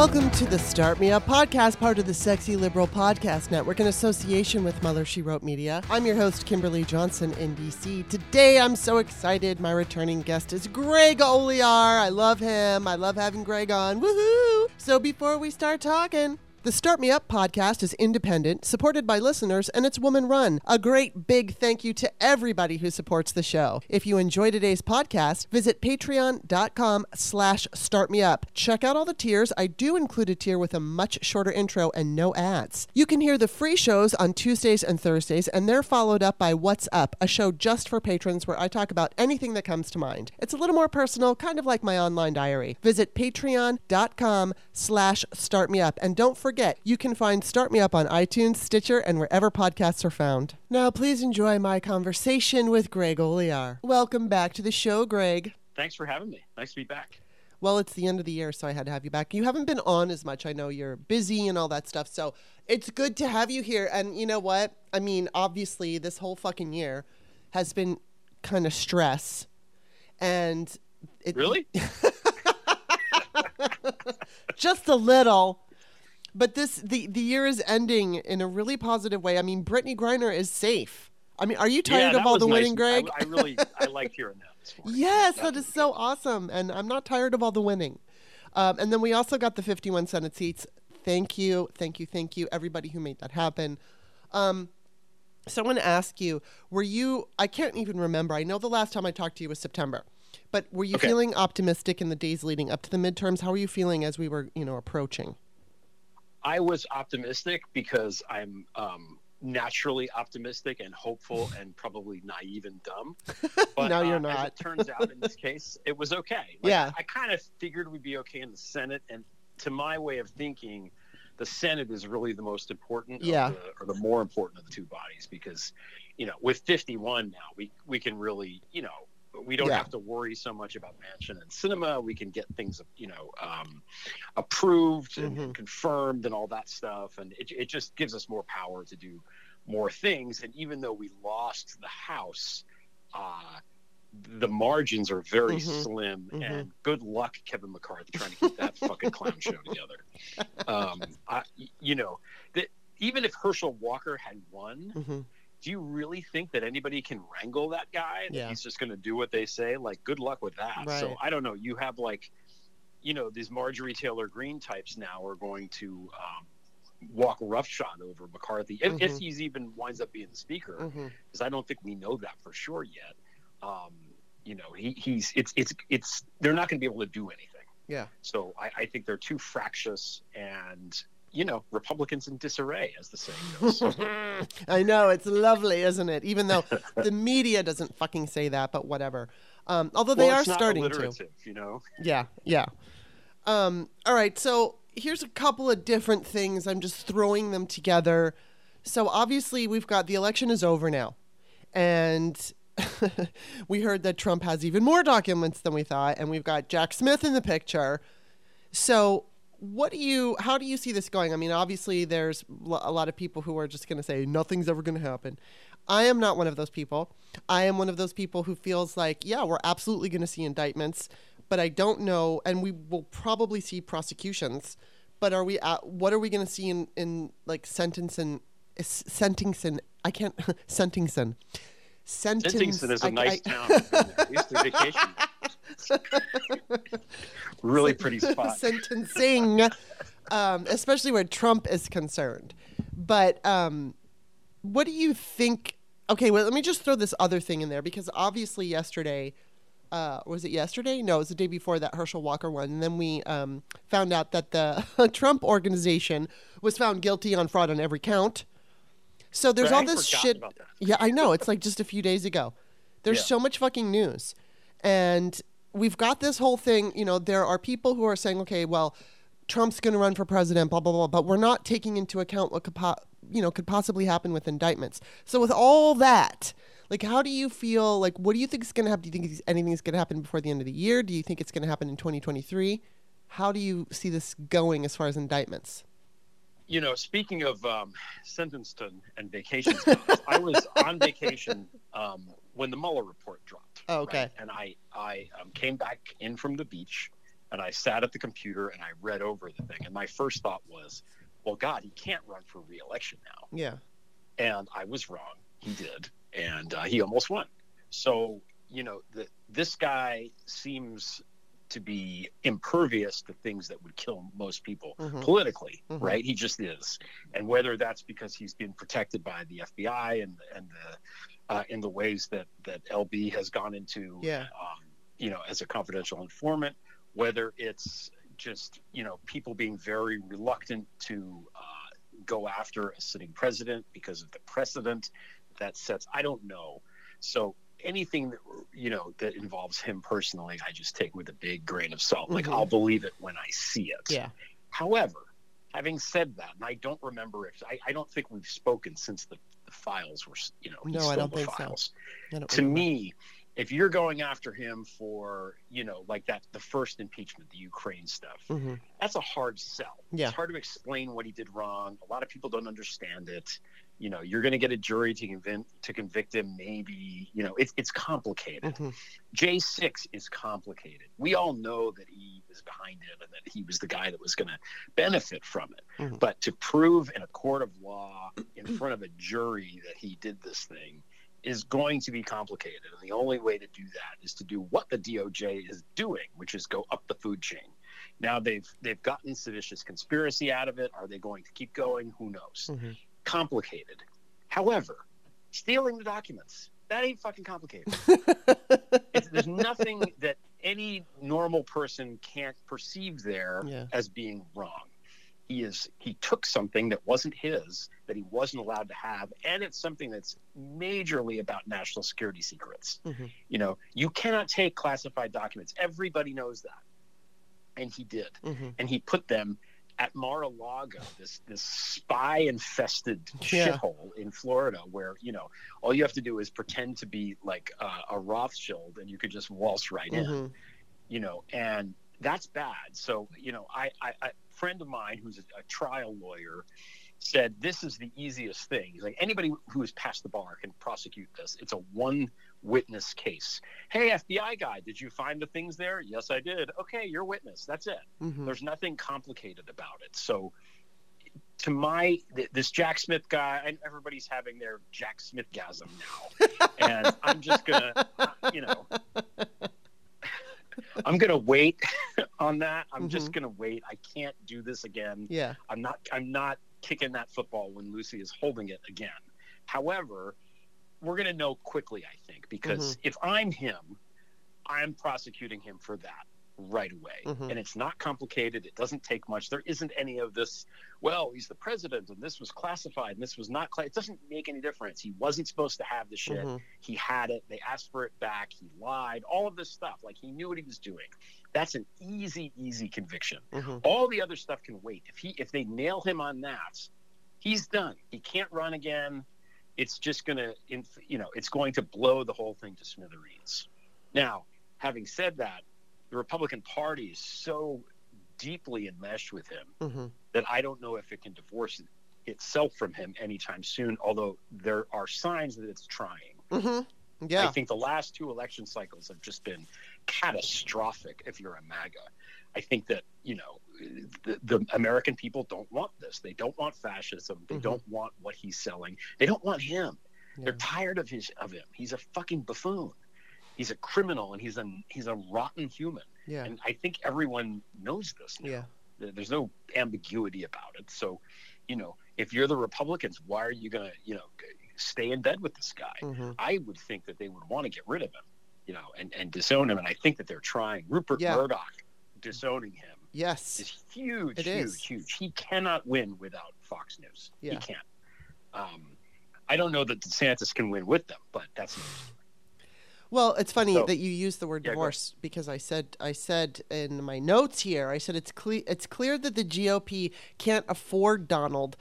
Welcome to the Start Me Up podcast, part of the Sexy Liberal Podcast Network in association with Mother She Wrote Media. I'm your host, Kimberly Johnson in DC. Today, I'm so excited. My returning guest is Greg Olear. I love him. I love having Greg on. Woohoo! So before we start talking, the Start Me Up podcast is independent, supported by listeners, and it's woman run. A great big thank you to everybody who supports the show. If you enjoy today's podcast, visit patreon.com slash startmeup. Check out all the tiers. I do include a tier with a much shorter intro and no ads. You can hear the free shows on Tuesdays and Thursdays, and they're followed up by What's Up, a show just for patrons where I talk about anything that comes to mind. It's a little more personal, kind of like my online diary. Visit patreon.com slash startmeup, and don't forget forget, you can find Start Me Up on iTunes, Stitcher, and wherever podcasts are found. Now, please enjoy my conversation with Greg Olear. Welcome back to the show, Greg. Thanks for having me. Nice to be back. Well, it's the end of the year, so I had to have you back. You haven't been on as much. I know you're busy and all that stuff. So it's good to have you here. And you know what? I mean, obviously, this whole fucking year has been kind of stress. And it, really? just a little. But this the the year is ending in a really positive way. I mean, Brittany Griner is safe. I mean, are you tired yeah, of all the nice. winning, Greg? I, I really I liked hearing that. yes, that, that is so awesome, and I'm not tired of all the winning. Um, and then we also got the 51 Senate seats. Thank you, thank you, thank you, everybody who made that happen. Um, so I want to ask you: Were you? I can't even remember. I know the last time I talked to you was September, but were you okay. feeling optimistic in the days leading up to the midterms? How were you feeling as we were, you know, approaching? I was optimistic because I'm um, naturally optimistic and hopeful and probably naive and dumb. But no, you're uh, not. As it turns out in this case, it was okay. Like, yeah. I kind of figured we'd be okay in the Senate, and to my way of thinking, the Senate is really the most important, yeah, the, or the more important of the two bodies because, you know, with 51 now, we we can really, you know, we don't yeah. have to worry so much about Manchin and Sinema. We can get things, you know, um, approved and mm-hmm. confirmed and all that stuff, and it, it just gives us more power to do more things. And even though we lost the House, uh, the margins are very mm-hmm. slim. Mm-hmm. And good luck, Kevin McCarthy, trying to keep that fucking clown show together. Um, I, you know, that even if Herschel Walker had won mm-hmm do you really think that anybody can wrangle that guy? That yeah. he's just going to do what they say? Like, good luck with that. Right. So I don't know. You have like, you know, these Marjorie Taylor Greene types now are going to um, walk roughshod over McCarthy if, mm-hmm. if he's even winds up being the speaker, because mm-hmm. I don't think we know that for sure yet. Um, you know, he, he's it's it's it's they're not going to be able to do anything. Yeah. So I, I think they're too fractious and you know, Republicans in disarray, as the saying goes. I know it's lovely, isn't it? Even though the media doesn't fucking say that, but whatever. Um, although they well, are starting to, you know. Yeah, yeah. Um, all right, so here's a couple of different things. I'm just throwing them together. So obviously, we've got the election is over now, and we heard that Trump has even more documents than we thought, and we've got Jack Smith in the picture. So what do you how do you see this going? I mean obviously there's a lot of people who are just going to say nothing's ever going to happen. I am not one of those people. I am one of those people who feels like yeah we're absolutely going to see indictments but i don't know and we will probably see prosecutions but are we at, what are we going to see in in like sentencing sentencing i can't sentencing. Sentence is a I, nice I, town I used to vacation really pretty spot. Sentencing, um, especially where Trump is concerned. But um, what do you think? Okay, well, let me just throw this other thing in there because obviously yesterday, uh, was it yesterday? No, it was the day before that Herschel Walker won. And then we um, found out that the Trump organization was found guilty on fraud on every count. So there's all this shit. Yeah, I know. It's like just a few days ago. There's yeah. so much fucking news. And we've got this whole thing, you know, there are people who are saying, okay, well, Trump's going to run for president, blah, blah, blah, but we're not taking into account what could, po- you know, could possibly happen with indictments. So with all that, like, how do you feel, like, what do you think is going to happen? Do you think anything's going to happen before the end of the year? Do you think it's going to happen in 2023? How do you see this going as far as indictments? You know, speaking of um, sentenced and vacations, I was on vacation um, when the Mueller report dropped. Oh, okay. Right? And I I um, came back in from the beach, and I sat at the computer and I read over the thing. And my first thought was, well, God, he can't run for reelection now. Yeah. And I was wrong. He did. And uh, he almost won. So, you know, the, this guy seems to be impervious to things that would kill most people mm-hmm. politically, mm-hmm. right? He just is. And whether that's because he's been protected by the FBI and, and the, uh, in the ways that, that LB has gone into, yeah. Um, you know, as a confidential informant, whether it's just you know people being very reluctant to uh, go after a sitting president because of the precedent that sets. I don't know. So anything that you know that involves him personally, I just take with a big grain of salt. Like mm-hmm. I'll believe it when I see it. Yeah. However, having said that, and I don't remember if I, I don't think we've spoken since the, the files were you know no, I don't think files. So. to me if you're going after him for you know like that the first impeachment the ukraine stuff mm-hmm. that's a hard sell yeah. it's hard to explain what he did wrong a lot of people don't understand it you know you're going to get a jury to convict to convict him maybe you know it's it's complicated mm-hmm. j6 is complicated we all know that he was behind it and that he was the guy that was going to benefit from it mm-hmm. but to prove in a court of law in front of a jury that he did this thing is going to be complicated. And the only way to do that is to do what the DOJ is doing, which is go up the food chain. Now they've they've gotten seditious conspiracy out of it. Are they going to keep going? Who knows? Mm-hmm. Complicated. However, stealing the documents that ain't fucking complicated. there's nothing that any normal person can't perceive there yeah. as being wrong he is he took something that wasn't his that he wasn't allowed to have and it's something that's majorly about national security secrets mm-hmm. you know you cannot take classified documents everybody knows that and he did mm-hmm. and he put them at Mar-a-Lago, this this spy infested yeah. shithole in Florida, where you know all you have to do is pretend to be like uh, a Rothschild, and you could just waltz right mm-hmm. in, you know, and that's bad. So you know, I, I, I friend of mine who's a, a, trial lawyer said this is the easiest thing. He's like anybody who has passed the bar can prosecute this. It's a one witness case. Hey, FBI guy, did you find the things there? Yes, I did. Okay, you're witness. That's it. Mm-hmm. There's nothing complicated about it. So to my this Jack Smith guy, and everybody's having their Jack Smith gasm now, and I'm just gonna, you know, I'm gonna wait on that. I'm mm-hmm. just gonna wait. I can't do this again. Yeah. I'm not. I'm not kicking that football when Lucy is holding it again. However, we're gonna know quickly. I think because mm-hmm. if I'm him, I'm prosecuting him for that right away. Mm-hmm. And it's not complicated. It doesn't take much. There isn't any of this, well, he's the president and this was classified and this was not. Cl-. It doesn't make any difference. He wasn't supposed to have the shit. Mm-hmm. He had it. They asked for it back. He lied. All of this stuff. Like he knew what he was doing. That's an easy, easy conviction. Mm-hmm. All the other stuff can wait. If he if they nail him on that, he's done. He can't run again. It's just gonna, you know, it's going to blow the whole thing to smithereens. Now, having said that, the Republican Party is so deeply enmeshed with him mm-hmm. that I don't know if it can divorce itself from him anytime soon. Although there are signs that it's trying. Mm-hmm. Yeah, I think the last two election cycles have just been catastrophic. If you're a MAGA, I think that you know the, the American people don't want this. They don't want fascism. They mm-hmm. don't want what he's selling. They don't want him. Yeah. They're tired of his of him. He's a fucking buffoon he's a criminal and he's a he's a rotten human. Yeah. And I think everyone knows this now. Yeah. There's no ambiguity about it. So, you know, if you're the Republicans, why are you going to, you know, stay in bed with this guy? Mm-hmm. I would think that they would want to get rid of him, you know, and, and disown him. And I think that they're trying. Rupert yeah. Murdoch disowning him yes. is huge, it huge, is. huge. He cannot win without Fox News. Yeah. He can't. Um, I don't know that DeSantis can win with them, but that's well, it's funny so, that you use the word yeah, divorce because I said I said in my notes here I said it's clear it's clear that the GOP can't afford Donald,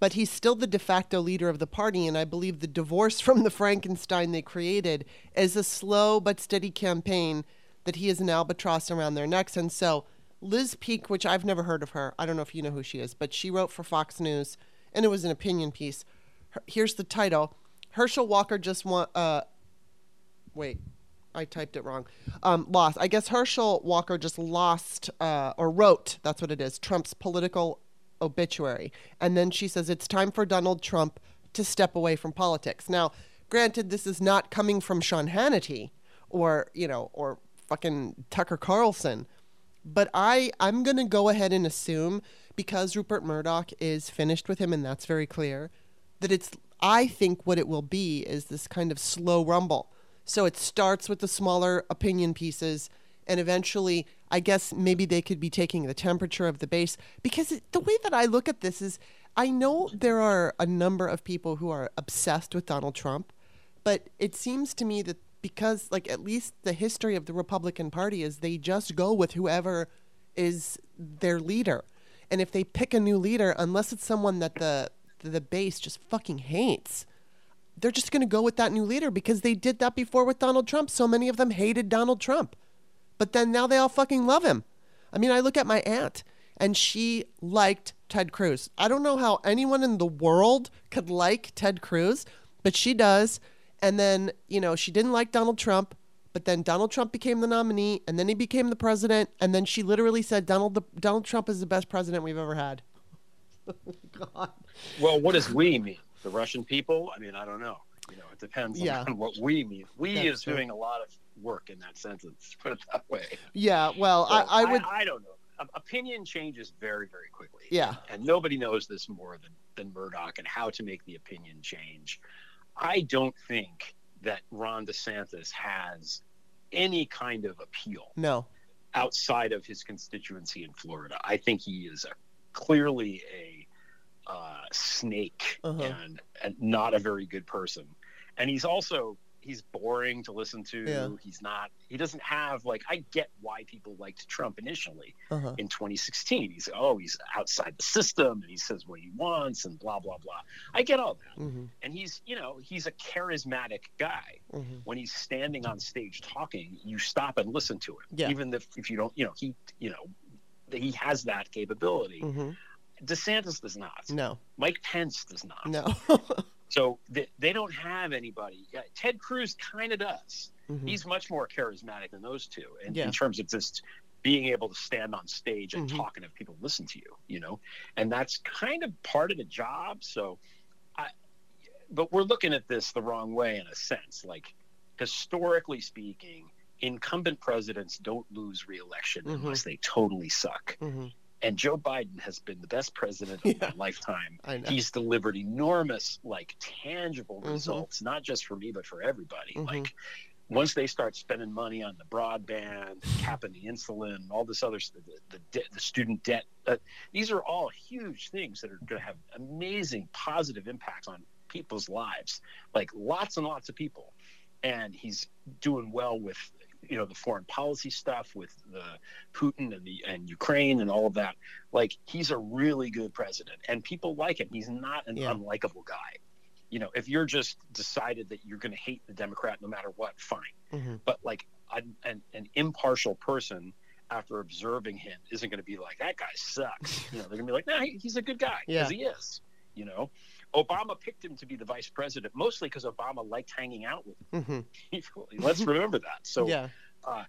but he's still the de facto leader of the party, and I believe the divorce from the Frankenstein they created is a slow but steady campaign that he is an albatross around their necks, and so. Liz Peek, which I've never heard of her, I don't know if you know who she is, but she wrote for Fox News, and it was an opinion piece. Here's the title: Herschel Walker just want uh, wait, I typed it wrong. Um, lost. I guess Herschel Walker just lost uh, or wrote. That's what it is. Trump's political obituary, and then she says it's time for Donald Trump to step away from politics. Now, granted, this is not coming from Sean Hannity or you know or fucking Tucker Carlson, but I I'm gonna go ahead and assume because Rupert Murdoch is finished with him, and that's very clear, that it's I think what it will be is this kind of slow rumble so it starts with the smaller opinion pieces, and eventually, I guess maybe they could be taking the temperature of the base. Because it, the way that I look at this is, I know there are a number of people who are obsessed with Donald Trump, but it seems to me that because, like, at least the history of the Republican Party is they just go with whoever is their leader. And if they pick a new leader, unless it's someone that the the base just fucking hates, they're just going to go with that new leader because they did that before with Donald Trump. So many of them hated Donald Trump. But then now they all fucking love him. I mean, I look at my aunt and she liked Ted Cruz. I don't know how anyone in the world could like Ted Cruz, but she does. And then, you know, she didn't like Donald Trump, but then Donald Trump became the nominee and then he became the president. And then she literally said, Donald, the, Donald Trump is the best president we've ever had. Oh God. Well, what does we mean? the Russian people, I mean, I don't know. You know, it depends yeah. on what we mean. We That's is true. doing a lot of work in that sentence. Put it that way. Yeah. Well, so I, I, would. I, I, don't know. Opinion changes very, very quickly. Yeah. And nobody knows this more than than Murdoch and how to make the opinion change. I don't think that Ron DeSantis has any kind of appeal. No. Outside of his constituency in Florida, I think he is a clearly a uh, snake uh-huh. and, and not a very good person. And he's also he's boring to listen to. Yeah. He's not. He doesn't have like. I get why people liked Trump initially uh-huh. in 2016. He's oh he's outside the system and he says what he wants and blah blah blah. I get all that. Mm-hmm. And he's you know he's a charismatic guy. Mm-hmm. When he's standing on stage talking, you stop and listen to him. Yeah. Even if if you don't you know he you know he has that capability. Mm-hmm. DeSantis does not. No. Mike Pence does not. No. so they, they don't have anybody. Ted Cruz kind of does. Mm-hmm. He's much more charismatic than those two in, yeah. in terms of just being able to stand on stage and mm-hmm. talk and have people listen to you, you know, and that's kind of part of the job. So, I, but we're looking at this the wrong way in a sense. Like, historically speaking, incumbent presidents don't lose reelection mm-hmm. unless they totally suck. Mm-hmm. And Joe Biden has been the best president of yeah, my lifetime. He's delivered enormous, like tangible mm-hmm. results, not just for me, but for everybody. Mm-hmm. Like once they start spending money on the broadband, capping the insulin, all this other the, the, the student debt, uh, these are all huge things that are going to have amazing positive impacts on people's lives, like lots and lots of people. And he's doing well with you know the foreign policy stuff with the Putin and the and Ukraine and all of that. Like he's a really good president, and people like him. He's not an yeah. unlikable guy. You know, if you're just decided that you're going to hate the Democrat no matter what, fine. Mm-hmm. But like an, an, an impartial person after observing him isn't going to be like that guy sucks. You know, they're going to be like, nah, he's a good guy because yeah. he is. You know, Obama picked him to be the vice president mostly because Obama liked hanging out with him. Mm-hmm. Let's remember that. So, yeah. uh,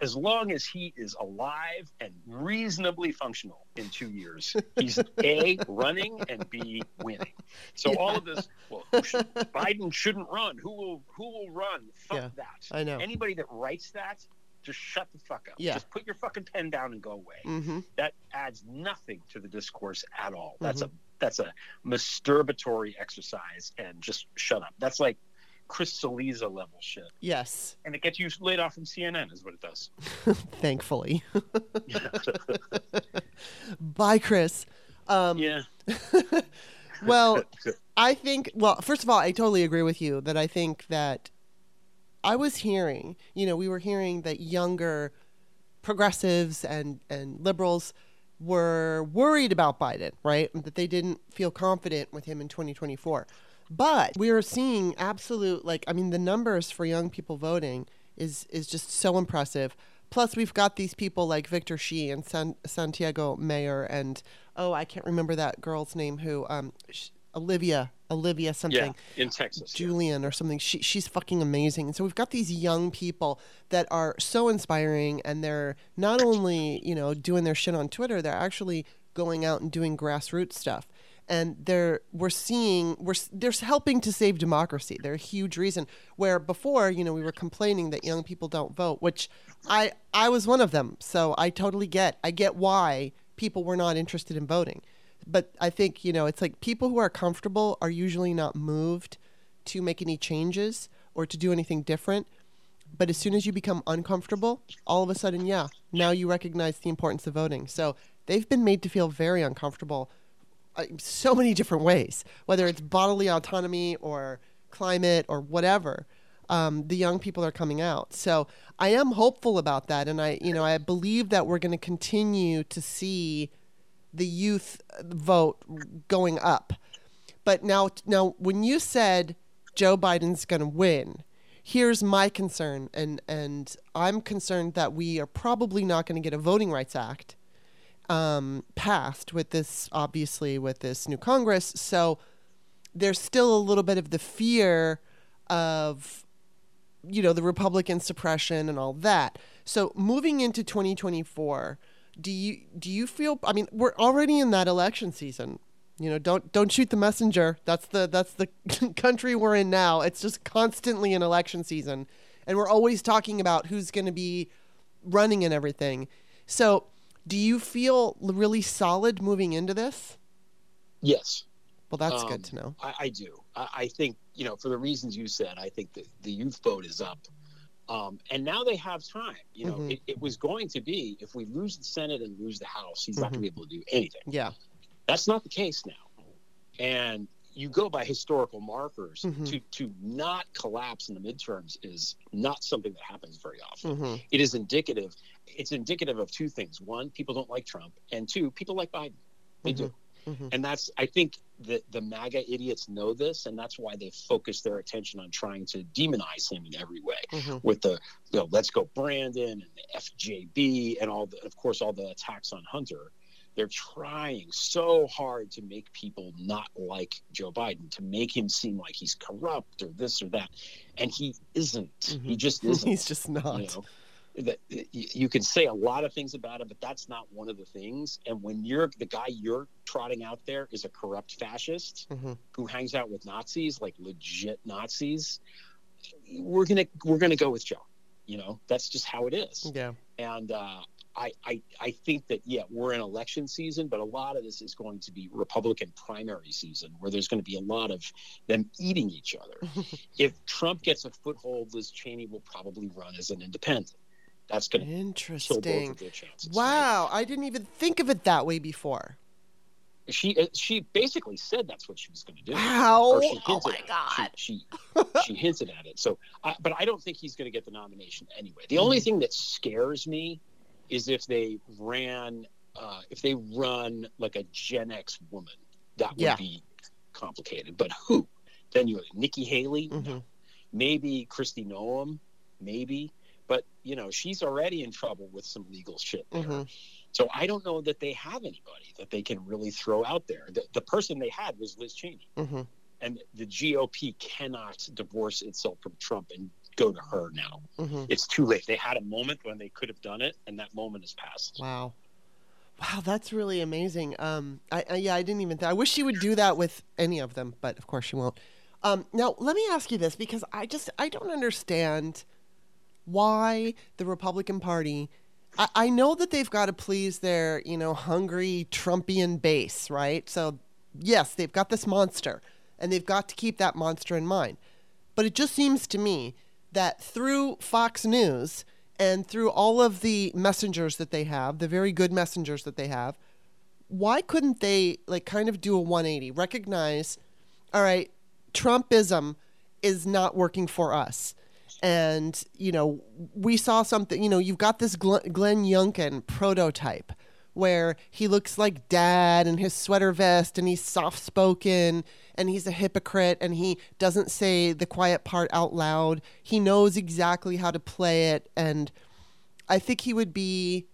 as long as he is alive and reasonably functional in two years, he's A, running and B, winning. So yeah. all of this, well, should, Biden shouldn't run. Who will who will run? Fuck yeah, that. I know. Anybody that writes that, just shut the fuck up. Yeah. Just put your fucking pen down and go away. Mm-hmm. That adds nothing to the discourse at all. That's mm-hmm. a that's a masturbatory exercise and just shut up. That's like Chris Cillizza level shit. Yes. And it gets you laid off from CNN is what it does. Thankfully. Bye, Chris. Um, yeah. well, I think, well, first of all, I totally agree with you that I think that I was hearing, you know, we were hearing that younger progressives and, and liberals – were worried about Biden, right? That they didn't feel confident with him in 2024. But we are seeing absolute like I mean the numbers for young people voting is is just so impressive. Plus we've got these people like Victor Shi and San, Santiago Mayer and oh I can't remember that girl's name who um Olivia, Olivia something. Yeah, in Texas. Julian yeah. or something. She, she's fucking amazing. And so we've got these young people that are so inspiring and they're not only, you know, doing their shit on Twitter, they're actually going out and doing grassroots stuff. And they're we're seeing we're they're helping to save democracy. They're a huge reason. Where before, you know, we were complaining that young people don't vote, which I I was one of them. So I totally get. I get why people were not interested in voting but I think you know it's like people who are comfortable are usually not moved to make any changes or to do anything different. But as soon as you become uncomfortable, all of a sudden, yeah, now you recognize the importance of voting. So they've been made to feel very uncomfortable uh, so many different ways, whether it's bodily autonomy or climate or whatever. Um, the young people are coming out. So I am hopeful about that, and I, you know, I believe that we're going to continue to see the youth vote going up. But now, now when you said Joe Biden's going to win, here's my concern, and and I'm concerned that we are probably not going to get a Voting Rights Act um, passed with this, obviously, with this new Congress. So there's still a little bit of the fear of, you know, the Republican suppression and all that. So moving into 2024 do you do you feel i mean we're already in that election season. You know don't don't shoot the messenger. That's the that's the country we're in now. It's just constantly an election season and we're always talking about who's going to be running and everything. So do you feel really solid moving into this? Yes. Well that's um, good to know. I, I do. I, I, think you know for the reasons you said i think that the youth vote is up um, and now they have time. You know, mm-hmm. it, it, was going to be if we lose the Senate and lose the House, he's mm-hmm. not going to be able to do anything. Yeah. That's not the case now. And you go by historical markers mm-hmm. to to not collapse in the midterms is not something that happens very often. Mm-hmm. It is indicative. It's indicative of two things: one, people don't like Trump, and two, people like Biden. They do. Mm-hmm. And that's I think the the MAGA idiots know this, and that's why they focus their attention on trying to demonize him in every way, mm-hmm. with the you know, "Let's Go Brandon" and the FJB, and all the, of course, all the attacks on Hunter. They're trying so hard to make people not like Joe Biden, to make him seem like he's corrupt or this or that, and he isn't. Mm-hmm. He just isn't. he's just not. You know? That you can say a lot of things about it, but that's not one of the things. And when you're the guy you're trotting out there is a corrupt fascist mm-hmm. who hangs out with Nazis, like legit Nazis, we're gonna we're gonna go with Joe. You know, that's just how it is. Yeah. And uh, I, I I think that yeah, we're in election season, but a lot of this is going to be Republican primary season, where there's going to be a lot of them eating each other. if Trump gets a foothold, Liz Cheney will probably run as an independent that's going to interesting. Kill both of their chances, wow, right? I didn't even think of it that way before. She uh, she basically said that's what she was going to do. Wow! oh my god! She she, she, hinted at it. So, I, but I don't think he's going to get the nomination anyway. The only mm-hmm. thing that scares me is if they ran, uh, if they run like a Gen X woman, that would yeah. be complicated. But who? Then you Nikki Haley, mm-hmm. no. maybe Kristi Noem, maybe you know she's already in trouble with some legal shit there. Mm-hmm. So I don't know that they have anybody that they can really throw out there. The, the person they had was Liz Cheney, mm-hmm. and the GOP cannot divorce itself from Trump and go to her now. Mm-hmm. It's too late. They had a moment when they could have done it, and that moment has passed. Wow. Wow, that's really amazing. Um, I, I yeah, I didn't even. Th- I wish she would do that with any of them, but of course she won't. Um, now let me ask you this because I just I don't understand why the Republican Party. I, I know that they've got to please their, you know, hungry Trumpian base, right? So, yes, they've got this monster, and they've got to keep that monster in mind. But it just seems to me that through Fox News and through all of the messengers that they have, the very good messengers that they have, why couldn't they like kind of do a 180? Recognize, all right, Trumpism is not working for us and you know we saw something you know you've got this glenn youngkin prototype where he looks like dad in his sweater vest and he's soft spoken and he's a hypocrite and he doesn't say the quiet part out loud. He knows exactly how to play it. And i think he would be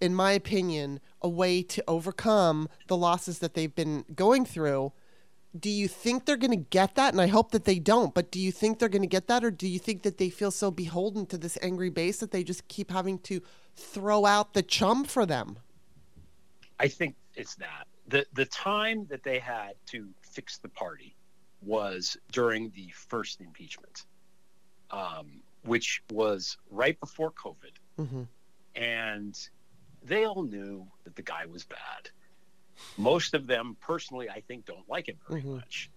in my opinion a way to overcome the losses that they've been going through do you think they're going to get that? And I hope that they don't, but do you think they're going to get that? Or do you think that they feel so beholden to this angry base that they just keep having to throw out the chum for them? I think it's that. The, the time that they had to fix the party was during the first impeachment, um, which was right before COVID. Mm-hmm. And they all knew that the guy was bad most of them, personally, I think, don't like him very mm-hmm. much.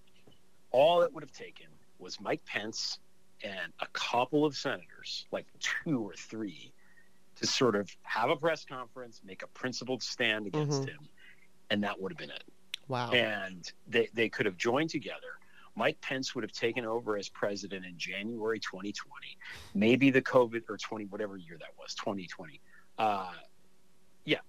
All it would have taken was Mike Pence and a couple of senators, like two or three, to sort of have a press conference, make a principled stand against mm-hmm. him, and that would have been it. Wow. And they, they could have joined together. Mike Pence would have taken over as president in January 2020, maybe the COVID or 20, whatever year that was, 2020. Uh, yeah.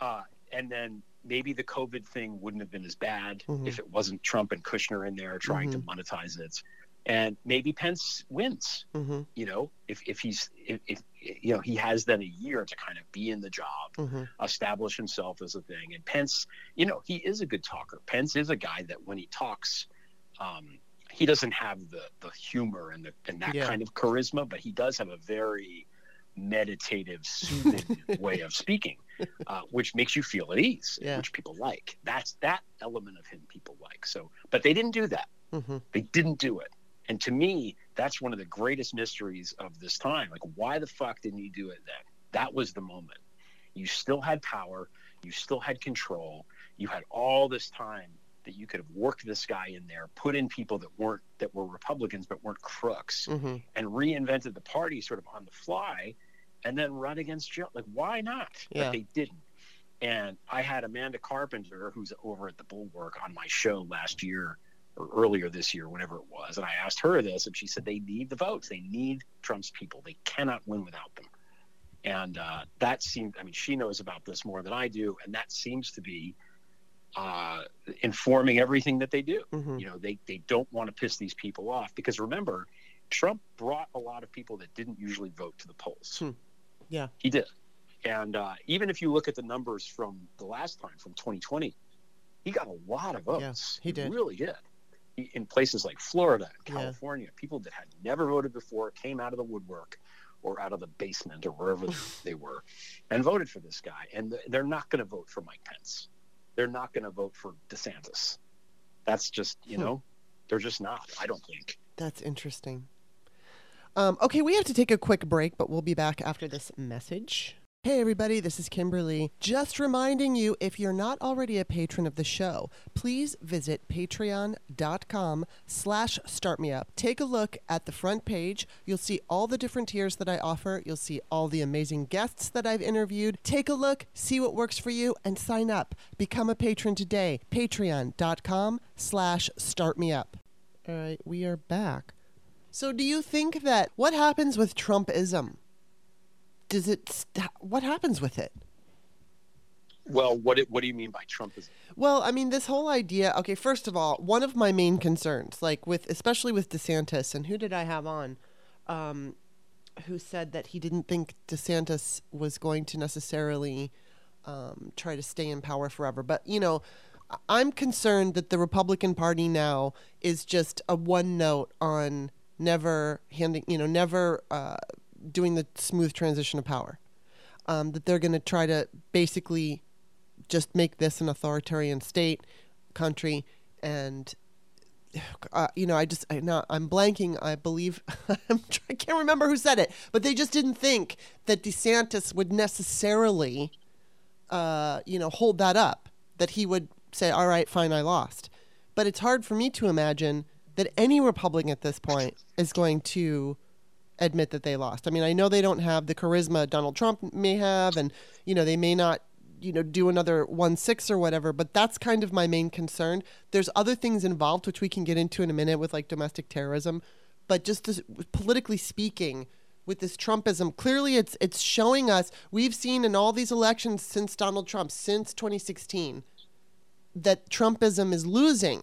Uh, and then maybe the COVID thing wouldn't have been as bad mm-hmm. if it wasn't Trump and Kushner in there trying mm-hmm. to monetize it. And maybe Pence wins. Mm-hmm. You know, if, if he's if, if, you know he has then a year to kind of be in the job, mm-hmm. establish himself as a thing. And Pence, you know, he is a good talker. Pence is a guy that when he talks, um, he doesn't have the the humor and the and that yeah. kind of charisma, but he does have a very meditative, soothing way of speaking, uh, which makes you feel at ease, yeah. which people like. That's that element of him people like. So, but they didn't do that. Mm-hmm. They didn't do it. And to me, that's one of the greatest mysteries of this time. Like, why the fuck didn't you do it then? That was the moment. You still had power. You still had control. You had all this time that you could have worked this guy in there, put in people that weren't that were Republicans but weren't crooks, mm-hmm. and reinvented the party sort of on the fly, and then run against Joe. Like, why not? Yeah. But they didn't. And I had Amanda Carpenter, who's over at the Bulwark, on my show last year or earlier this year, whenever it was, and I asked her this, and she said they need the votes. They need Trump's people. They cannot win without them. And uh, that seemed. I mean, she knows about this more than I do, and that seems to be uh, informing everything that they do. Mm-hmm. You know, they, they don't want to piss these people off because remember, Trump brought a lot of people that didn't usually vote to the polls. Hmm. Yeah. He did. And uh, even if you look at the numbers from the last time, from 2020, he got a lot of votes. Yeah, he did. He really did. He, in places like Florida and California, yeah. people that had never voted before came out of the woodwork or out of the basement or wherever they were and voted for this guy. And they're not going to vote for Mike Pence they're not going to vote for DeSantis. That's just, you hmm. know, they're just not, I don't think. That's interesting. Um, okay, we have to take a quick break, but we'll be back after this message. Hey everybody, this is Kimberly. Just reminding you, if you're not already a patron of the show, please visit patreon.com slash startmeup. Take a look at the front page. You'll see all the different tiers that I offer. You'll see all the amazing guests that I've interviewed. Take a look, see what works for you, and sign up. Become a patron today. Patreon.com slash startmeup. All right, we are back. So do you think that what happens with Trumpism? Does it st- what happens with it? Well what it, what do you mean by trumpism well i mean this whole idea okay first of all one of my main concerns like with especially with desantis and who did i have on um, who said that he didn't think desantis was going to necessarily um, try to stay in power forever. But you know i'm concerned that the republican party now is just a one note on never handing you know never uh, doing the smooth transition of power. Um, that they're going to try to basically just make this an authoritarian state, country, and uh, you know, I just I not I'm blanking. I believe I'm, I can't remember who said it, but they just didn't think that DeSantis would necessarily, uh, you know, hold that up. That he would say, "All right, fine, I lost." But it's hard for me to imagine that any Republican at this point is going to admit that they lost. I mean, I know they don't have the charisma Donald Trump may have, and you know they may not you know do another one six or whatever but that's kind of my main concern there's other things involved which we can get into in a minute with like domestic terrorism but just as, politically speaking with this trumpism clearly it's it's showing us we've seen in all these elections since donald trump since 2016 that trumpism is losing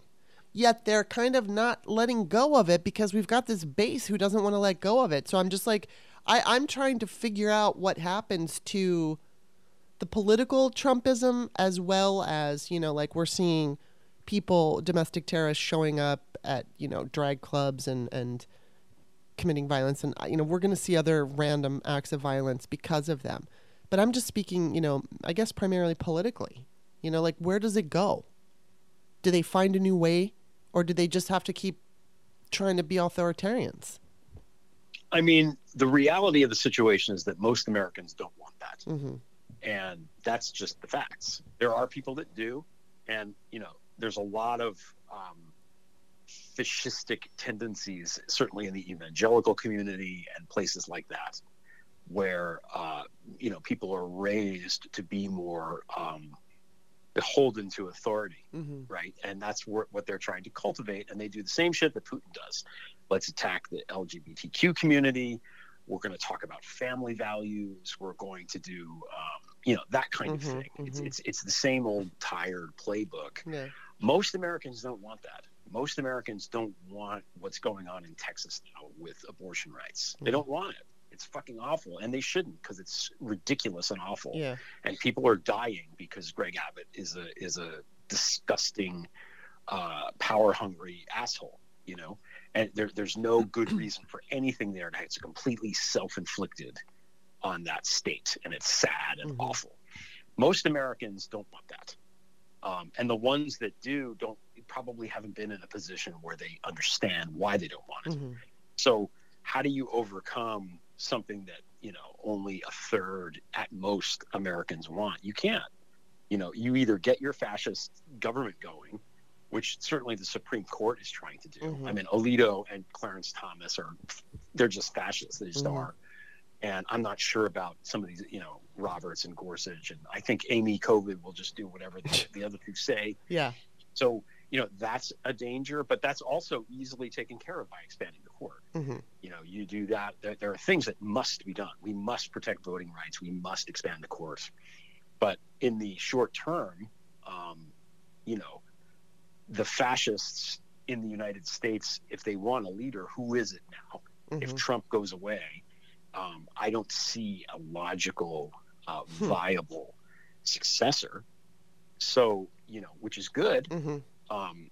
yet they're kind of not letting go of it because we've got this base who doesn't want to let go of it. So I'm just like, I, I'm trying to figure out what happens to the political Trumpism as well as, you know, like we're seeing people, domestic terrorists, showing up at you know drag clubs and and committing violence, and you know we're going to see other random acts of violence because of them. But I'm just speaking, you know, I guess primarily politically. You know, like where does it go? Do they find a new way, or do they just have to keep trying to be authoritarians? I mean, the reality of the situation is that most Americans don't want that. Mm-hmm. And that's just the facts. There are people that do. And, you know, there's a lot of um, fascistic tendencies, certainly in the evangelical community and places like that, where, uh, you know, people are raised to be more um, beholden to authority, Mm-hmm. right? And that's what, what they're trying to cultivate. And they do the same shit that Putin does. Let's attack the LGBTQ community. We're going to talk about family values. We're going to do, um, you know, that kind Mhm, of thing. It's, mhm. it's it's the same old tired playbook. Yeah. Most Americans don't want that. Most Americans don't want what's going on in Texas now with abortion rights. They Mhm. don't want it. It's fucking awful, and they shouldn't because it's ridiculous and awful Yeah. and people are dying because Greg Abbott is a is a disgusting, uh, power hungry asshole. You know, and there, there's no good reason for anything there. And it's completely self inflicted on that state, and it's sad and Mhm. awful. Most Americans don't want that, um, and the ones that do don't probably haven't been in a position where they understand why they don't want it. hmm So how do you overcome something that you know only a third at most Americans want? You can't. You know, you either get your fascist government going, which certainly the Supreme Court is trying to do. Mhm. I mean, Alito and Clarence Thomas are they're just fascists. They just Mhm. are. And I'm not sure about some of these, you know, Roberts and Gorsuch, and I think Amy COVID will just do whatever the, the other two say. Yeah. So, you know, that's a danger, but that's also easily taken care of by expanding court. Hmm you know you do that. There, there are things that must be done. We must protect voting rights. We must expand the courts. But in the short term um, you know the fascists in the united states if they want a leader who is it now? If hmm trump goes away um, i don't see a logical uh, Hmm. viable successor. So you know which is good. Hmm um,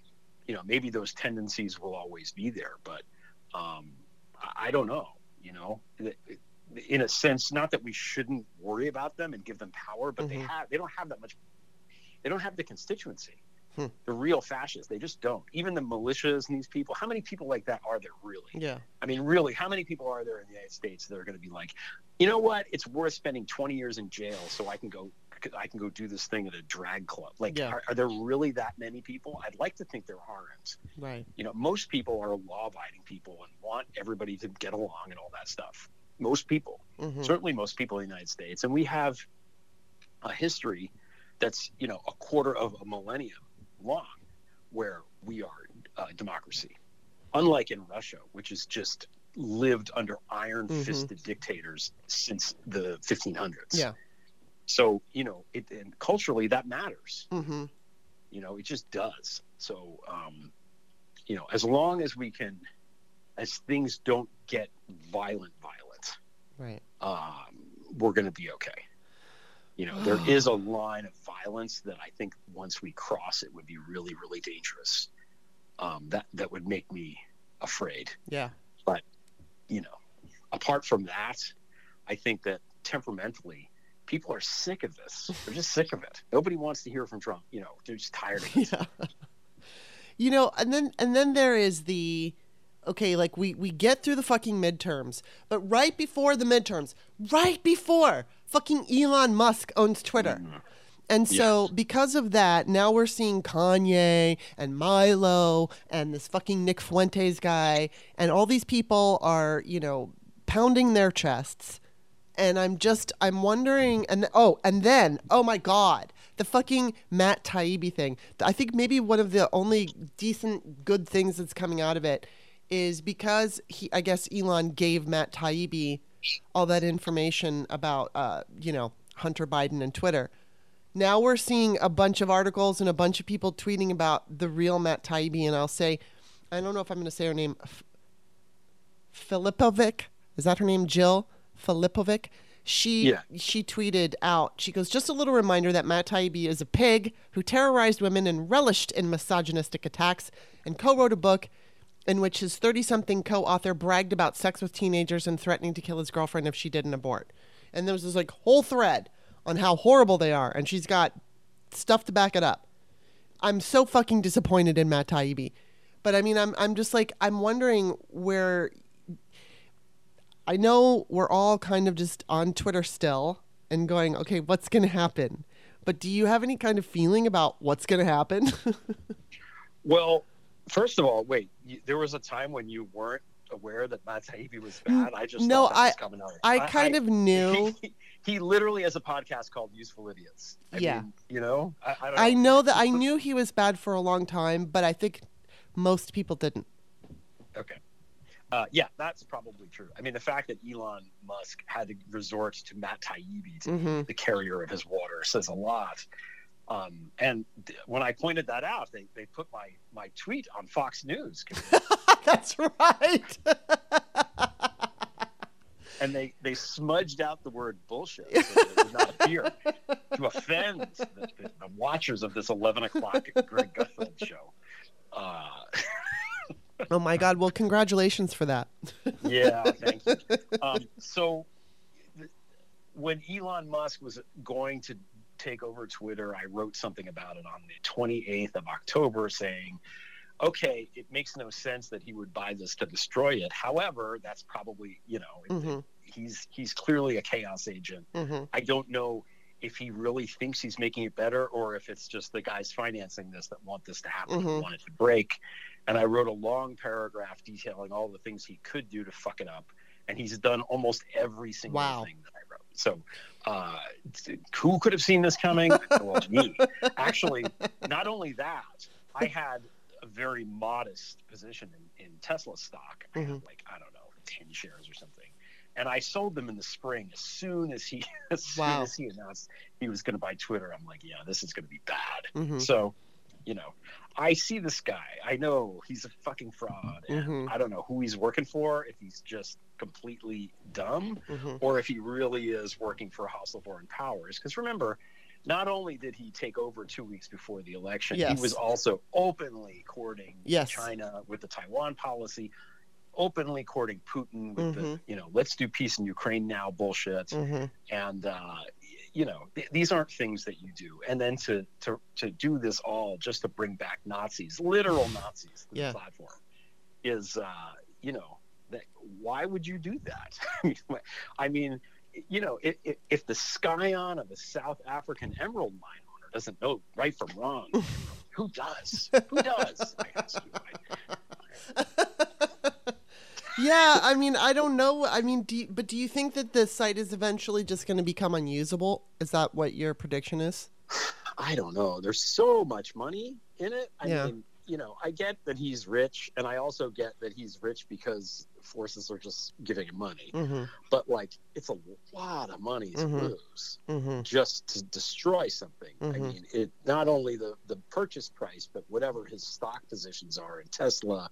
you know, maybe those tendencies will always be there, but um, I, don't know. You know, in a sense, not that we shouldn't worry about them and give them power, but they Mhm. have they don't have that much. They don't have the constituency. Hmm. The real fascists, they just don't. Even the militias and these people. How many people like that are there really? Yeah. I mean, really, how many people are there in the United States that are going to be like, you know what? It's worth spending 20 years in jail so I can go, I can go do this thing at a drag club. Like, Yeah. are, are there really that many people? I'd like to think there aren't. Right. You know, most people are law-abiding people and want everybody to get along and all that stuff. Most people, hmm certainly most people in the United States, and we have a history that's you know a quarter of a millennium long, where we are a democracy, unlike in Russia, which has just lived under iron-fisted dictators since the 1500s. Yeah. So you know, it and culturally that matters. hmm You know, it just does. So, um, you know, as long as we can, as things don't get violent, violent, Right. um, we're going to be okay. You know, there is a line of violence that I think once we cross, it would be really, really dangerous. Um, that that would make me afraid. Yeah. But you know, apart from that, I think that temperamentally, people are sick of this. They're just sick of it. Nobody wants to hear from Trump. You know, they're just tired of it. Yeah. You know, and then and then there is the okay, like we we get through the fucking midterms, but right before the midterms, right before fucking Elon Musk owns Twitter. Mhm. And so Yes. because of that, now we're seeing Kanye and Milo and this fucking Nick Fuentes guy and all these people are, you know, pounding their chests. And I'm just I'm wondering and oh, and then, oh my god, the fucking Matt Taibbi thing. I think maybe one of the only decent good things that's coming out of it is because he I guess Elon gave Matt Taibbi all that information about uh, you know, Hunter Biden and Twitter now we're seeing a bunch of articles and a bunch of people tweeting about the real Matt Taibbi, and I'll say, I don't know if I'm going to say her name, Filipovic. Is that her name, Jill Filipovic? she yeah. she tweeted out. She goes, "Just a little reminder that Matt Taibbi is a pig who terrorized women and relished in misogynistic attacks, and co-wrote a book." In which his 30 something co author bragged about sex with teenagers and threatening to kill his girlfriend if she didn't abort. And there was this like whole thread on how horrible they are, and she's got stuff to back it up. I'm so fucking disappointed in Matt Taibbi. But I mean, I'm I'm just like I'm wondering where I know we're all kind of just on Twitter still and going, okay, what's going to happen? But do you have any kind of feeling about what's going to happen? well, first of all, wait, you, there was a time when you weren't aware that Matt Taibbi was bad. I just no, I I kind I, of knew. He, he, literally has a podcast called Useful Idiots. I yeah, mean, you know, I, I, know. I know that I knew he was bad for a long time, but I think most people didn't. Okay. Uh, yeah, that's probably true. I mean, the fact that Elon Musk had to resort to Matt Taibbi to mm-hmm. be the carrier of his water says a lot. Um, and th- when I pointed that out, they, they put my, my tweet on Fox News. that's right. and they, they smudged out the word bullshit so it not appear to offend the, the, the watchers of this 11 o'clock Greg Gutfeld show. Uh, oh my God! Well, congratulations for that. yeah, thank you. Um, so, when Elon Musk was going to take over Twitter, I wrote something about it on the 28th of October, saying, "Okay, it makes no sense that he would buy this to destroy it. However, that's probably you know." Mm-hmm. He's he's clearly a chaos agent. Mm-hmm. I don't know if he really thinks he's making it better or if it's just the guys financing this that want this to happen mm-hmm. and want it to break. And I wrote a long paragraph detailing all the things he could do to fuck it up. And he's done almost every single wow. thing that I wrote. So, uh, who could have seen this coming? well, me. Actually, not only that, I had a very modest position in, in Tesla stock. I mm-hmm. had like, I don't know, 10 shares or something and I sold them in the spring as soon as he as wow. soon as he announced he was going to buy Twitter. I'm like, yeah, this is going to be bad. Mm-hmm. So, you know, I see this guy. I know he's a fucking fraud, and mm-hmm. I don't know who he's working for. If he's just completely dumb, mm-hmm. or if he really is working for a House of Foreign Powers. Because remember. Not only did he take over two weeks before the election, yes. he was also openly courting yes. China with the Taiwan policy, openly courting Putin with mm-hmm. the, you know, let's do peace in Ukraine now bullshit. Mm-hmm. And, uh, you know, th- these aren't things that you do. And then to, to, to do this all just to bring back Nazis, literal Nazis to yeah. the platform is, uh, you know, that, why would you do that? I mean, you know, if, if the scion of a South African emerald mine owner doesn't know right from wrong, who does? Who does? I ask you. yeah, I mean, I don't know. I mean, do you, but do you think that the site is eventually just going to become unusable? Is that what your prediction is? I don't know. There's so much money in it. I yeah. mean, you know, I get that he's rich, and I also get that he's rich because forces are just giving him money. Mm-hmm. But like, it's a lot of money to mm-hmm. lose mm-hmm. just to destroy something. I mm-hmm. mean, it not only the the purchase price, but whatever his stock positions are in Tesla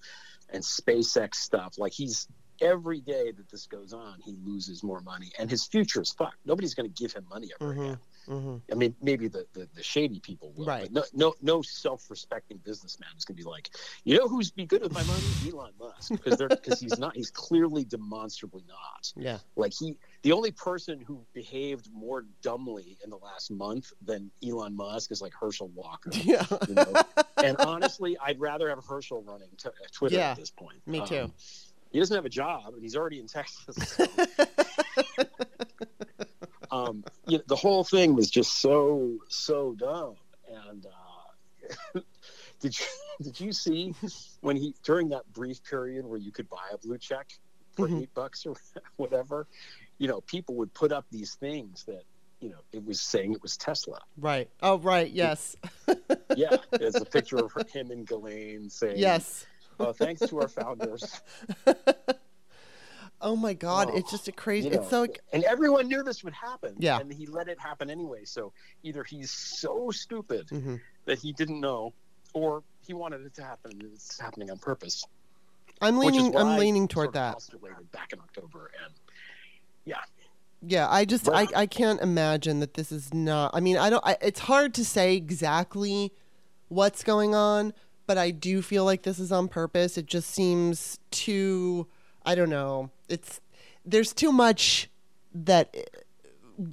and SpaceX stuff. Like he's every day that this goes on, he loses more money, and his future is fucked. Nobody's going to give him money ever mm-hmm. again. Mm-hmm. I mean, maybe the, the, the, shady people will, right. but no no no self respecting businessman is going to be like, you know, who's be good with my money? Elon Musk, because they're because he's not. He's clearly demonstrably not. Yeah, like he the only person who behaved more dumbly in the last month than Elon Musk is like Herschel Walker. Yeah, you know? and honestly, I'd rather have Herschel running t- Twitter yeah, at this point. Me too. Um, he doesn't have a job, and he's already in Texas. So. um, you know, the whole thing was just so so dumb. And uh, did you did you see when he during that brief period where you could buy a blue check for mm-hmm. eight bucks or whatever? You know, people would put up these things that you know it was saying it was Tesla. Right. Oh, right. Yes. yeah, there's a picture of him and Ghislaine saying yes. Uh, thanks to our founders. Oh my God! Oh, it's just a crazy. You know, it's so. And everyone knew this would happen. Yeah. And he let it happen anyway. So either he's so stupid mm-hmm. that he didn't know, or he wanted it to happen. and It's happening on purpose. I'm leaning. I'm leaning toward that. Back in October, and yeah, Yeah, I just I, I can't imagine that this is not. I mean, I don't. I, it's hard to say exactly what's going on, but I do feel like this is on purpose. It just seems too. I don't know. It's there's too much that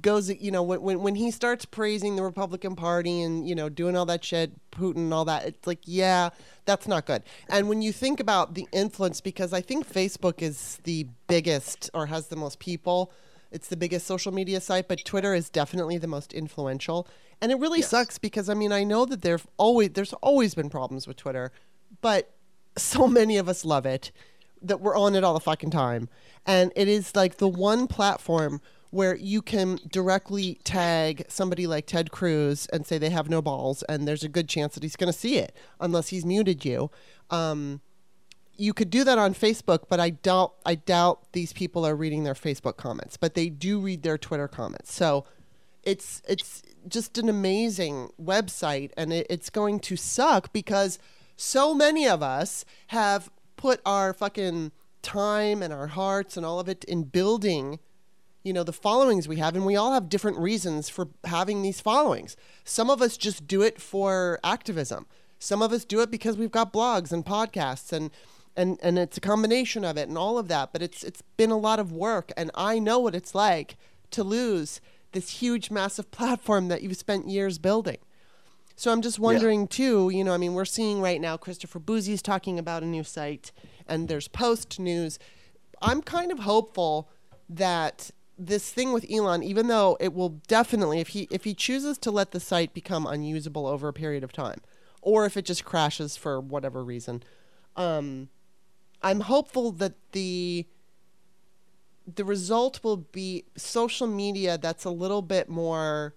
goes. You know, when when when he starts praising the Republican Party and you know doing all that shit, Putin and all that. It's like, yeah, that's not good. And when you think about the influence, because I think Facebook is the biggest or has the most people it's the biggest social media site, but Twitter is definitely the most influential. And it really yes. sucks because I mean I know that there've always there's always been problems with Twitter, but so many of us love it that we're on it all the fucking time. And it is like the one platform where you can directly tag somebody like Ted Cruz and say they have no balls, and there's a good chance that he's going to see it unless he's muted you. Um, you could do that on Facebook, but I doubt I doubt these people are reading their Facebook comments, but they do read their Twitter comments. So it's it's just an amazing website, and it, it's going to suck because so many of us have put our fucking time and our hearts and all of it in building you know the followings we have. And we all have different reasons for having these followings. Some of us just do it for activism. Some of us do it because we've got blogs and podcasts and and and it's a combination of it and all of that. But it's it's been a lot of work. And I know what it's like to lose this huge massive platform that you've spent years building so I'm just wondering yeah. too you know I mean we're seeing right now Christopher Bouzy's talking about a new site and there's post news I'm kind of hopeful that this thing with Elon even though it will definitely if he if he chooses to let the site become unusable over a period of time or if it just crashes for whatever reason um, I'm hopeful that the the result will be social media that's a little bit more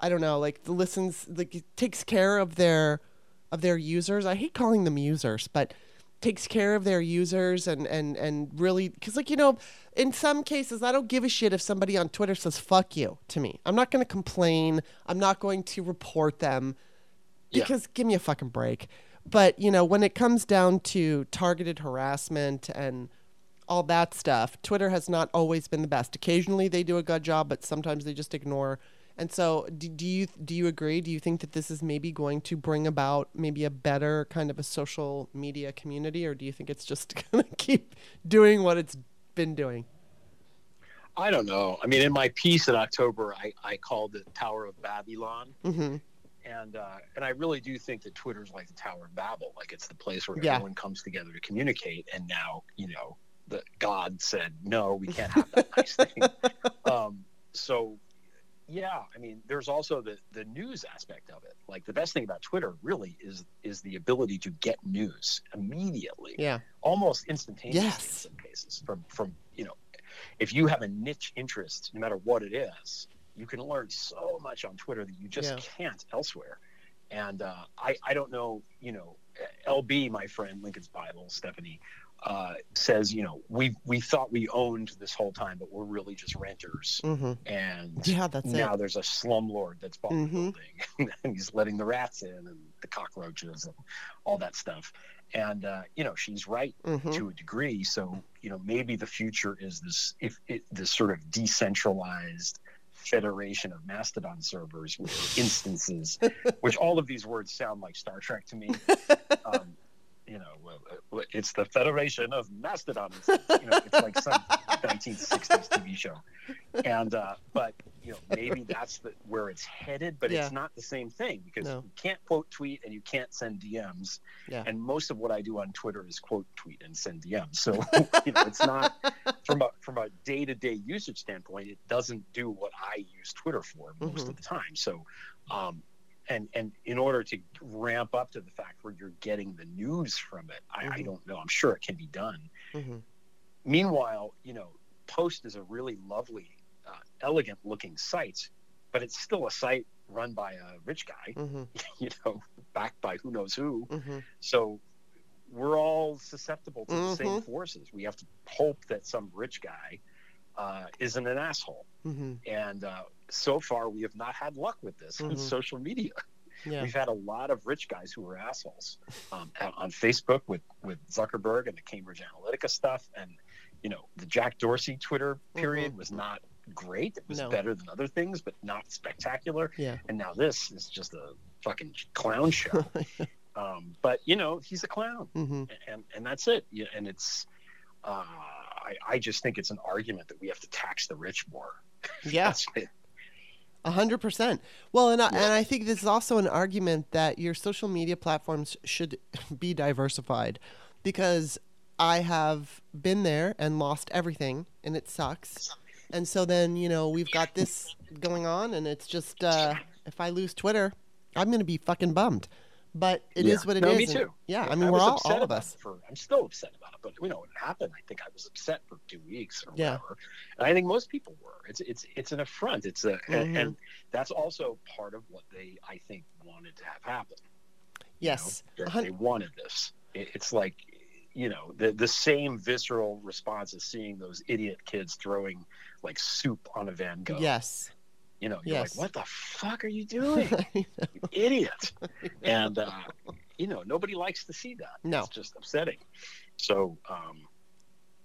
I don't know, like the listens like takes care of their of their users. I hate calling them users, but takes care of their users and and and really cuz like you know, in some cases I don't give a shit if somebody on Twitter says fuck you to me. I'm not going to complain. I'm not going to report them because yeah. give me a fucking break but you know when it comes down to targeted harassment and all that stuff twitter has not always been the best occasionally they do a good job but sometimes they just ignore and so do, do you do you agree do you think that this is maybe going to bring about maybe a better kind of a social media community or do you think it's just going to keep doing what it's been doing I don't know. I mean, in my piece in October, I, I called it Tower of Babylon. Mm-hmm and uh, and I really do think that Twitter's like the Tower of Babel, like it's the place where yeah. everyone comes together to communicate. And now, you know, the God said, no, we can't have that nice thing. Um, so, yeah, I mean, there's also the the news aspect of it. Like the best thing about Twitter really is is the ability to get news immediately, yeah, almost instantaneously yes. in some cases. From from you know, if you have a niche interest, no matter what it is, you can learn so much on Twitter that you just yeah. can't elsewhere. And uh, I, I don't know, you know, LB, my friend, Lincoln's Bible, Stephanie, uh, says, you know, we we thought we owned this whole time, but we're really just renters. Mm-hmm. And yeah, that's now it. there's a slumlord that's bought mm-hmm. the building, and he's letting the rats in and the cockroaches and all that stuff. And uh, you know, she's right mm-hmm. to a degree. So you know, maybe the future is this if it, this sort of decentralized federation of Mastodon servers with instances, which all of these words sound like Star Trek to me. Um, you know, it's the Federation of Mastodon. You know, it's like some 1960s TV show. And uh, but you know, maybe that's the, where it's headed, but yeah. it's not the same thing because no. you can't quote tweet and you can't send DMs. Yeah. And most of what I do on Twitter is quote tweet and send DMs. So you know, it's not from a from a day to day usage standpoint, it doesn't do what I use Twitter for most mm-hmm. of the time. So um, and and in order to ramp up to the fact where you're getting the news from it, I, mm-hmm. I don't know. I'm sure it can be done. Mm-hmm. Meanwhile, you know, Post is a really lovely, uh, elegant looking site, but it's still a site run by a rich guy, mm-hmm. you know, backed by who knows who. Mm-hmm. So we're all susceptible to the same mm-hmm. forces. We have to hope that some rich guy uh, isn't an asshole. Mm-hmm. And uh, so far, we have not had luck with this mm-hmm. social media. Yeah. We've had a lot of rich guys who are assholes um, on Facebook with, with Zuckerberg and the Cambridge Analytica stuff. And, you know, the Jack Dorsey Twitter period mm-hmm. was not great. It was No. better than other things, but not spectacular. Yeah. And now this is just a fucking clown show. um, but you know, he's a clown, hmm and and that's it. Yeah, and it's. Uh, I, I just think it's an argument that we have to tax the rich more. Yeah. That's hundred percent. Well, and I, Yeah. and I think this is also an argument that your social media platforms should be diversified, because I have been there and lost everything, and it sucks. And so then you know we've got this going on, and it's just uh, if I lose Twitter, I'm gonna be fucking bummed. But it is Yeah. what it is. no, me and- too. Yeah, I mean we're all all of us. For, I'm still upset about it, but you know, it happened. I think I was upset for two weeks or Yeah. whatever, and I think most people were. It's it's it's an affront. It's a and, Mhm. and that's also part of what they I think wanted to have happen. you know, Yes, that a hun- they wanted this. It, it's like you know the the same visceral response as seeing those idiot kids throwing like soup on a Van Gogh. yes. You know, you're Yes. like, what the fuck are you doing, you idiot? and uh, you know, nobody likes to see that. No. It's just upsetting. So, um,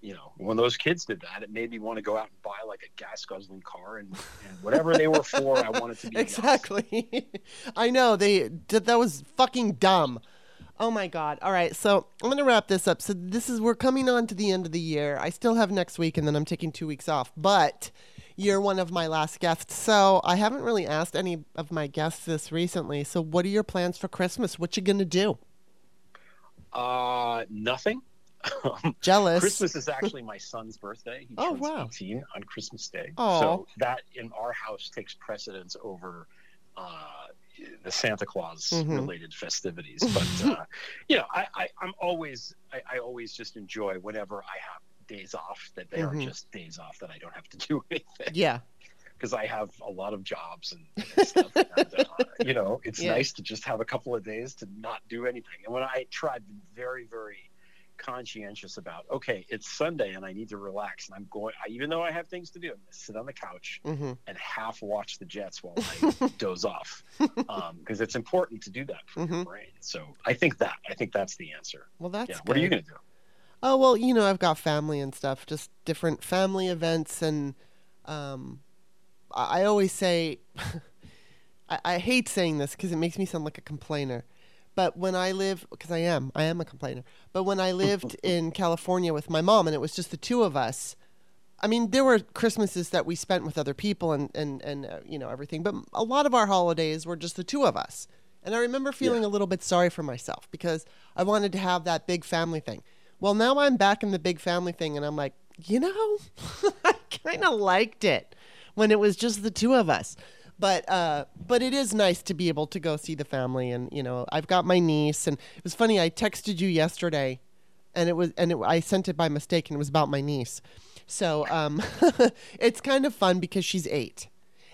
you know, when those kids did that, it made me want to go out and buy like a gas guzzling car and, and whatever they were for, I wanted to be exactly. I know they did. That was fucking dumb. Oh my god. All right, so I'm gonna wrap this up. So this is we're coming on to the end of the year. I still have next week, and then I'm taking two weeks off. But you're one of my last guests, so I haven't really asked any of my guests this recently. So what are your plans for Christmas? What you gonna do? Uh, nothing. Jealous. Christmas is actually my son's birthday. He Oh, turns wow. 18 on Christmas Day. Aw. So that in our house takes precedence over uh, the Santa Claus Mhm. related festivities. But uh, you know, I, I, I'm always I, I always just enjoy whenever I have days off that they Mhm. are just days off that I don't have to do anything Yeah. because I have a lot of jobs and, and stuff. and, uh, you know, it's Yeah. nice to just have a couple of days to not do anything. And when I tried to be very, very conscientious about, okay, it's Sunday and I need to relax, and I'm going, I, even though I have things to do, I'm going to sit on the couch hmm and half watch the Jets while I doze off because it's important to do that for Mhm. your brain. So I think that I think that's the answer. Well, that's yeah. good. What are you going to do? Oh well, you know, I've got family and stuff, just different family events, and um, I, I always say, I, I hate saying this because it makes me sound like a complainer, but when I live, because I am, I am a complainer. But when I lived in California with my mom, and it was just the two of us. I mean, there were Christmases that we spent with other people and and and uh, you know everything, but a lot of our holidays were just the two of us. And I remember feeling a little bit sorry for myself because I wanted to have that big family thing. Well, now I'm back in the big family thing, and I'm like, you know, I kind of liked it when it was just the two of us. But uh, but it is nice to be able to go see the family, and you know, I've got my niece, and it was funny. I texted you yesterday, and it was and it, I sent it by mistake, and it was about my niece. So um, it's kind of fun because she's eight.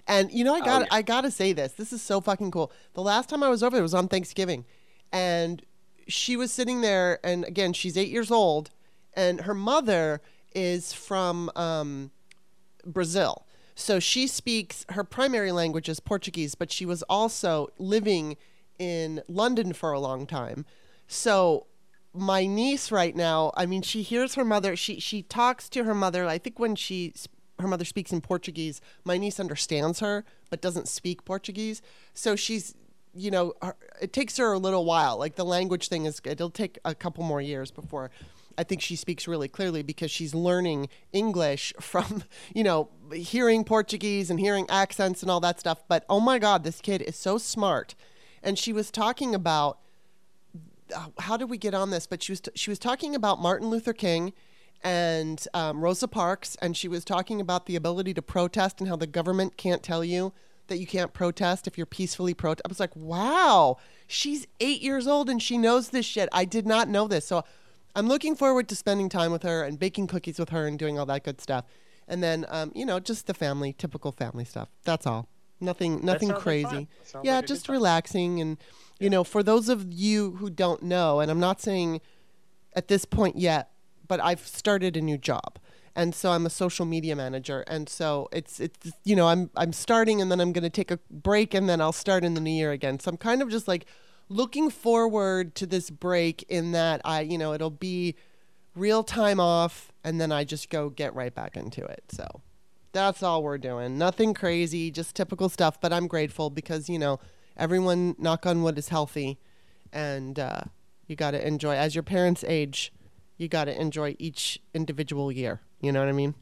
And you know, I got yeah. I gotta say this. This is so fucking cool. The last time I was over there was on Thanksgiving, and she was sitting there, and again, she's eight years old, and her mother is from um, Brazil. So she speaks her primary language is Portuguese, but she was also living in London for a long time. So my niece right now, I mean, she hears her mother. She she talks to her mother. I think when she her mother speaks in Portuguese, my niece understands her but doesn't speak Portuguese. So she's you know, it takes her a little while. Like the language thing is, it'll take a couple more years before I think she speaks really clearly because she's learning English from, you know, hearing Portuguese and hearing accents and all that stuff. But oh my God, this kid is so smart. And she was talking about uh, how did we get on this? But she was t- she was talking about Martin Luther King and um, Rosa Parks, and she was talking about the ability to protest and how the government can't tell you that you can't protest if you're peacefully protest. I was like, wow, she's eight years old and she knows this shit. I did not know this, so I'm looking forward to spending time with her and baking cookies with her and doing all that good stuff. And then, um, you know, just the family, typical family stuff. That's all. Nothing, nothing like crazy. sounds yeah, like just relaxing and, you know, for those of you who don't know, and I'm not saying at this point yet, but I've started a new job. And so I'm a social media manager. And so it's it's you know, I'm I'm starting and then I'm going to take a break and then I'll start in the new year again. So I'm kind of just like looking forward to this break in that I, you know, it'll be real time off and then I just go get right back into it. So That's all we're doing. Nothing crazy, just typical stuff. But I'm grateful because you know everyone, knock on wood, is healthy, and uh, you got to enjoy. As your parents age, you got to enjoy each individual year. You know what I mean?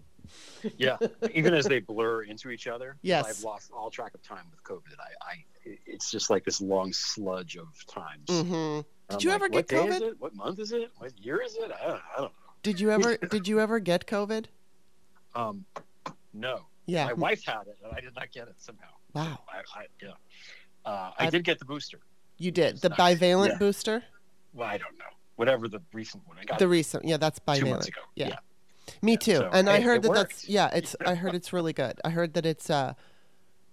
yeah, even as they blur into each other. Yes, I've lost all track of time with COVID. I, I it's just like this long sludge of times. Mm-hmm. Did you like, ever get what COVID? What month is it? What year is it? I don't, I don't know. Did you ever? did you ever get COVID? Um, no. Yeah. My wife had it, and I did not get it somehow. Wow. I, I yeah. Uh, I, I did get the booster. You did the bivalent yeah. booster. Well, I don't know. Whatever the recent one I got. The recent, yeah, that's bivalent. Two months ago. Yeah. yeah. Me too. so, and hey, I heard that worked. that's yeah, it's I heard it's really good. I heard that it's uh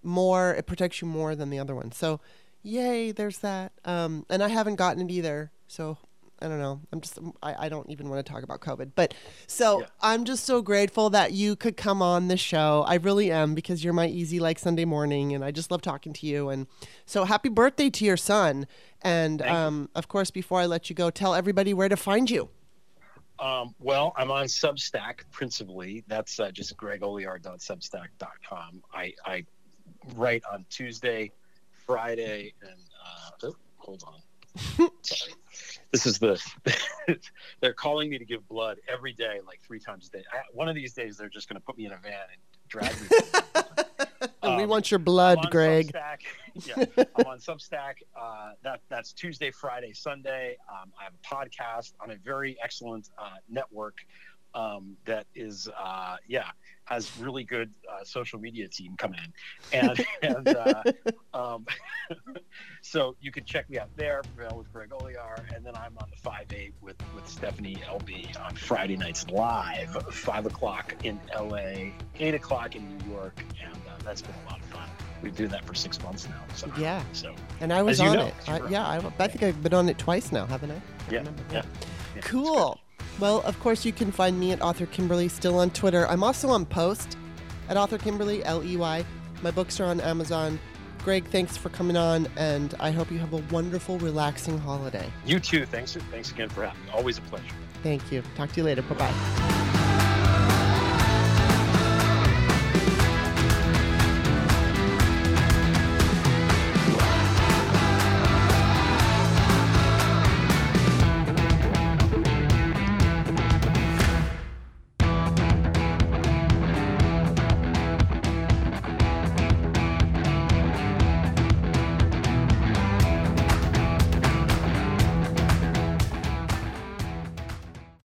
more it protects you more than the other one. So yay, there's that. Um and I haven't gotten it either. So I don't know. I'm just I, I don't even want to talk about COVID. But so Yeah. I'm just so grateful that you could come on the show. I really am because you're my easy like Sunday morning and I just love talking to you and so happy birthday to your son. And Thank you. um of course before I let you go, tell everybody where to find you. Um, well, I'm on Substack principally. That's uh, just gregolear.substack.com. I, I write on Tuesday, Friday, and uh, oh, hold on. Sorry. This is the. they're calling me to give blood every day, like three times a day. I, one of these days, they're just going to put me in a van and drag me. And we Um, want your blood, Greg. Substack. Yeah, I'm on Substack. Uh, that that's Tuesday, Friday, Sunday. Um, I have a podcast on a very excellent uh, network um, that is, uh, yeah, has really good uh, social media team coming in, and and uh, um, so you can check me out there with Greg Olear, and then I'm on the five eight with with Stephanie LB on Friday nights live, five o'clock in LA, eight o'clock in New York, and uh, that's been a lot of fun. We've been doing that for six months now. So Yeah. so And I was on know, it. I, yeah, I, I think I've been on it twice now, haven't I? yeah, yeah. yeah. yeah, Cool. Well, of course, you can find me at Author Kimberly, still on Twitter. I'm also on Post at Author Kimberly, L E Y. My books are on Amazon. Greg, thanks for coming on, and I hope you have a wonderful, relaxing holiday. You too. Thanks. Thanks again for having me. Always a pleasure. Thank you. Talk to you later. Bye bye.